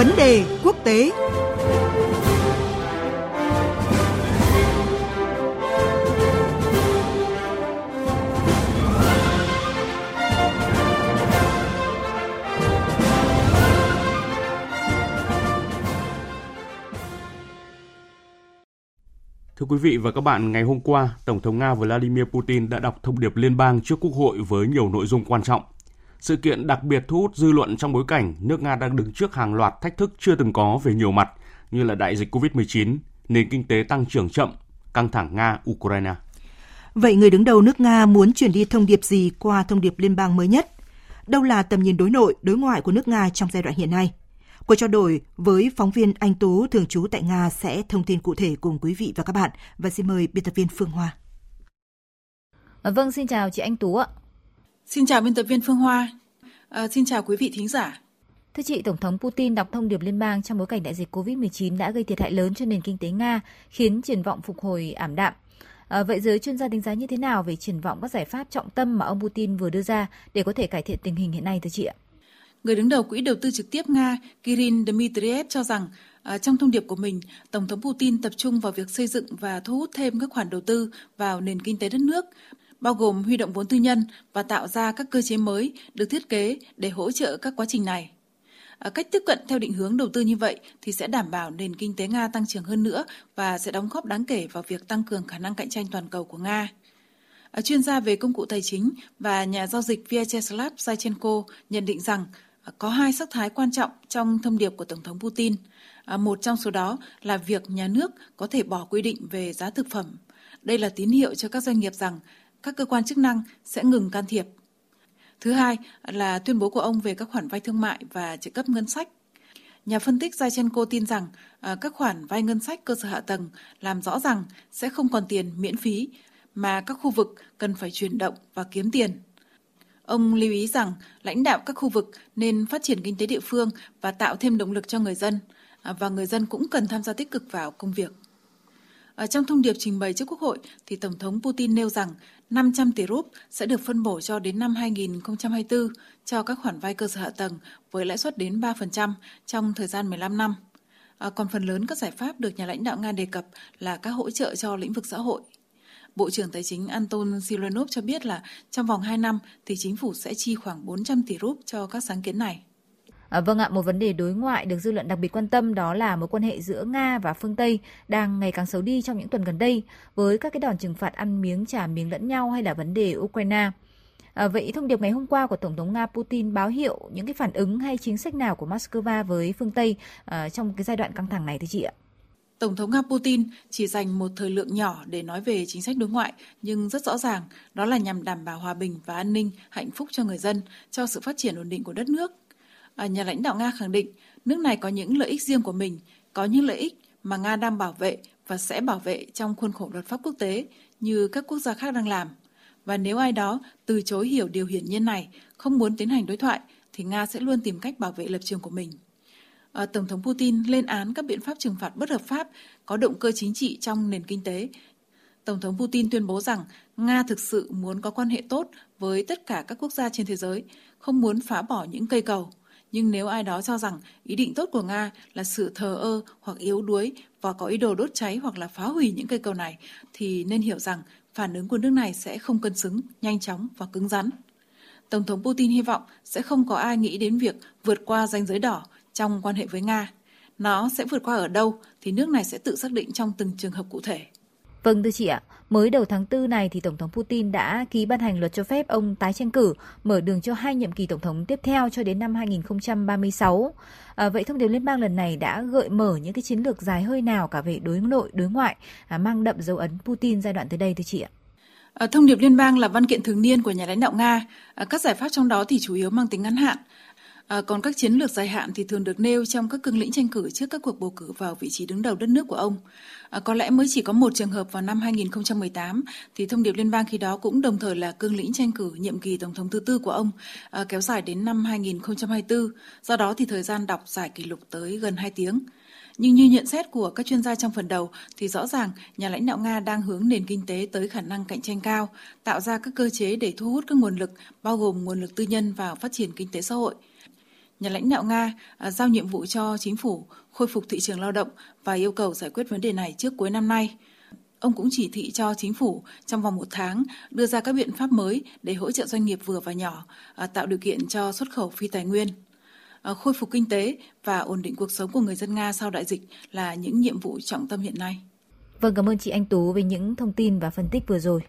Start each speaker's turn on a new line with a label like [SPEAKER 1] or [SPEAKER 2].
[SPEAKER 1] Vấn đề quốc tế
[SPEAKER 2] Thưa quý vị và các bạn, ngày hôm qua, Tổng thống Nga Vladimir Putin đã đọc thông điệp liên bang trước Quốc hội với nhiều nội dung quan trọng. Sự kiện đặc biệt thu hút dư luận trong bối cảnh nước Nga đang đứng trước hàng loạt thách thức chưa từng có về nhiều mặt như là đại dịch COVID-19, nền kinh tế tăng trưởng chậm, căng thẳng Nga-Ukraine.
[SPEAKER 1] Vậy người đứng đầu nước Nga muốn truyền đi thông điệp gì qua thông điệp liên bang mới nhất? Đâu là tầm nhìn đối nội, đối ngoại của nước Nga trong giai đoạn hiện nay? Cuộc trao đổi với phóng viên Anh Tú thường trú tại Nga sẽ thông tin cụ thể cùng quý vị và các bạn và xin mời biên tập viên Phương Hoa.
[SPEAKER 3] Vâng, xin chào chị Anh Tú ạ.
[SPEAKER 4] Xin chào biên tập viên Phương Hoa. À, xin chào quý vị thính giả.
[SPEAKER 3] Thưa chị, Tổng thống Putin đọc thông điệp liên bang trong bối cảnh đại dịch COVID-19 đã gây thiệt hại lớn cho nền kinh tế Nga, khiến triển vọng phục hồi ảm đạm. À, vậy giới chuyên gia đánh giá như thế nào về triển vọng các giải pháp trọng tâm mà ông Putin vừa đưa ra để có thể cải thiện tình hình hiện nay thưa chị ạ?
[SPEAKER 4] Người đứng đầu Quỹ đầu tư trực tiếp Nga Kirin Dmitriev cho rằng À, trong thông điệp của mình, Tổng thống Putin tập trung vào việc xây dựng và thu hút thêm các khoản đầu tư vào nền kinh tế đất nước, bao gồm huy động vốn tư nhân và tạo ra các cơ chế mới được thiết kế để hỗ trợ các quá trình này. À, cách tiếp cận theo định hướng đầu tư như vậy thì sẽ đảm bảo nền kinh tế Nga tăng trưởng hơn nữa và sẽ đóng góp đáng kể vào việc tăng cường khả năng cạnh tranh toàn cầu của Nga. À, chuyên gia về công cụ tài chính và nhà giao dịch Vyacheslav Zaichenko nhận định rằng à, có hai sắc thái quan trọng trong thông điệp của Tổng thống Putin. À, một trong số đó là việc nhà nước có thể bỏ quy định về giá thực phẩm. Đây là tín hiệu cho các doanh nghiệp rằng các cơ quan chức năng sẽ ngừng can thiệp. Thứ hai là tuyên bố của ông về các khoản vay thương mại và trợ cấp ngân sách. Nhà phân tích Zaichenko tin rằng à, các khoản vay ngân sách cơ sở hạ tầng làm rõ rằng sẽ không còn tiền miễn phí mà các khu vực cần phải chuyển động và kiếm tiền. Ông lưu ý rằng lãnh đạo các khu vực nên phát triển kinh tế địa phương và tạo thêm động lực cho người dân, à, và người dân cũng cần tham gia tích cực vào công việc. Ở trong thông điệp trình bày trước Quốc hội, thì Tổng thống Putin nêu rằng 500 tỷ rúp sẽ được phân bổ cho đến năm 2024 cho các khoản vay cơ sở hạ tầng với lãi suất đến 3% trong thời gian 15 năm. À, còn phần lớn các giải pháp được nhà lãnh đạo Nga đề cập là các hỗ trợ cho lĩnh vực xã hội. Bộ trưởng Tài chính Anton Siluanov cho biết là trong vòng 2 năm thì chính phủ sẽ chi khoảng 400 tỷ rúp cho các sáng kiến này.
[SPEAKER 3] À, vâng ạ, một vấn đề đối ngoại được dư luận đặc biệt quan tâm đó là mối quan hệ giữa Nga và phương Tây đang ngày càng xấu đi trong những tuần gần đây với các cái đòn trừng phạt ăn miếng trả miếng lẫn nhau hay là vấn đề Ukraine. À, vậy thông điệp ngày hôm qua của Tổng thống Nga Putin báo hiệu những cái phản ứng hay chính sách nào của Moscow với phương Tây à, trong cái giai đoạn căng thẳng này thưa chị ạ?
[SPEAKER 4] Tổng thống Nga Putin chỉ dành một thời lượng nhỏ để nói về chính sách đối ngoại, nhưng rất rõ ràng đó là nhằm đảm bảo hòa bình và an ninh, hạnh phúc cho người dân, cho sự phát triển ổn định của đất nước. Ờ, nhà lãnh đạo Nga khẳng định nước này có những lợi ích riêng của mình, có những lợi ích mà Nga đang bảo vệ và sẽ bảo vệ trong khuôn khổ luật pháp quốc tế như các quốc gia khác đang làm. Và nếu ai đó từ chối hiểu điều hiển nhiên này, không muốn tiến hành đối thoại, thì Nga sẽ luôn tìm cách bảo vệ lập trường của mình. À, Tổng thống Putin lên án các biện pháp trừng phạt bất hợp pháp có động cơ chính trị trong nền kinh tế. Tổng thống Putin tuyên bố rằng Nga thực sự muốn có quan hệ tốt với tất cả các quốc gia trên thế giới, không muốn phá bỏ những cây cầu. Nhưng nếu ai đó cho rằng ý định tốt của Nga là sự thờ ơ hoặc yếu đuối và có ý đồ đốt cháy hoặc là phá hủy những cây cầu này, thì nên hiểu rằng phản ứng của nước này sẽ không cân xứng, nhanh chóng và cứng rắn. Tổng thống Putin hy vọng sẽ không có ai nghĩ đến việc vượt qua ranh giới đỏ trong quan hệ với Nga. Nó sẽ vượt qua ở đâu thì nước này sẽ tự xác định trong từng trường hợp cụ thể.
[SPEAKER 3] Vâng thưa chị ạ, mới đầu tháng 4 này thì Tổng thống Putin đã ký ban hành luật cho phép ông tái tranh cử, mở đường cho hai nhiệm kỳ Tổng thống tiếp theo cho đến năm 2036. À, vậy thông điệp liên bang lần này đã gợi mở những cái chiến lược dài hơi nào cả về đối nội, đối ngoại, à, mang đậm dấu ấn Putin giai đoạn tới đây thưa chị ạ?
[SPEAKER 4] À, thông điệp liên bang là văn kiện thường niên của nhà lãnh đạo Nga. À, các giải pháp trong đó thì chủ yếu mang tính ngắn hạn, À, còn các chiến lược dài hạn thì thường được nêu trong các cương lĩnh tranh cử trước các cuộc bầu cử vào vị trí đứng đầu đất nước của ông. À, có lẽ mới chỉ có một trường hợp vào năm 2018 thì thông điệp liên bang khi đó cũng đồng thời là cương lĩnh tranh cử nhiệm kỳ tổng thống thứ tư của ông à, kéo dài đến năm 2024. Do đó thì thời gian đọc giải kỷ lục tới gần 2 tiếng. Nhưng như nhận xét của các chuyên gia trong phần đầu thì rõ ràng nhà lãnh đạo Nga đang hướng nền kinh tế tới khả năng cạnh tranh cao, tạo ra các cơ chế để thu hút các nguồn lực, bao gồm nguồn lực tư nhân vào phát triển kinh tế xã hội – nhà lãnh đạo Nga à, giao nhiệm vụ cho chính phủ khôi phục thị trường lao động và yêu cầu giải quyết vấn đề này trước cuối năm nay. Ông cũng chỉ thị cho chính phủ trong vòng một tháng đưa ra các biện pháp mới để hỗ trợ doanh nghiệp vừa và nhỏ, à, tạo điều kiện cho xuất khẩu phi tài nguyên. À, khôi phục kinh tế và ổn định cuộc sống của người dân Nga sau đại dịch là những nhiệm vụ trọng tâm hiện nay.
[SPEAKER 3] Vâng, cảm ơn chị Anh Tú về những thông tin và phân tích vừa rồi.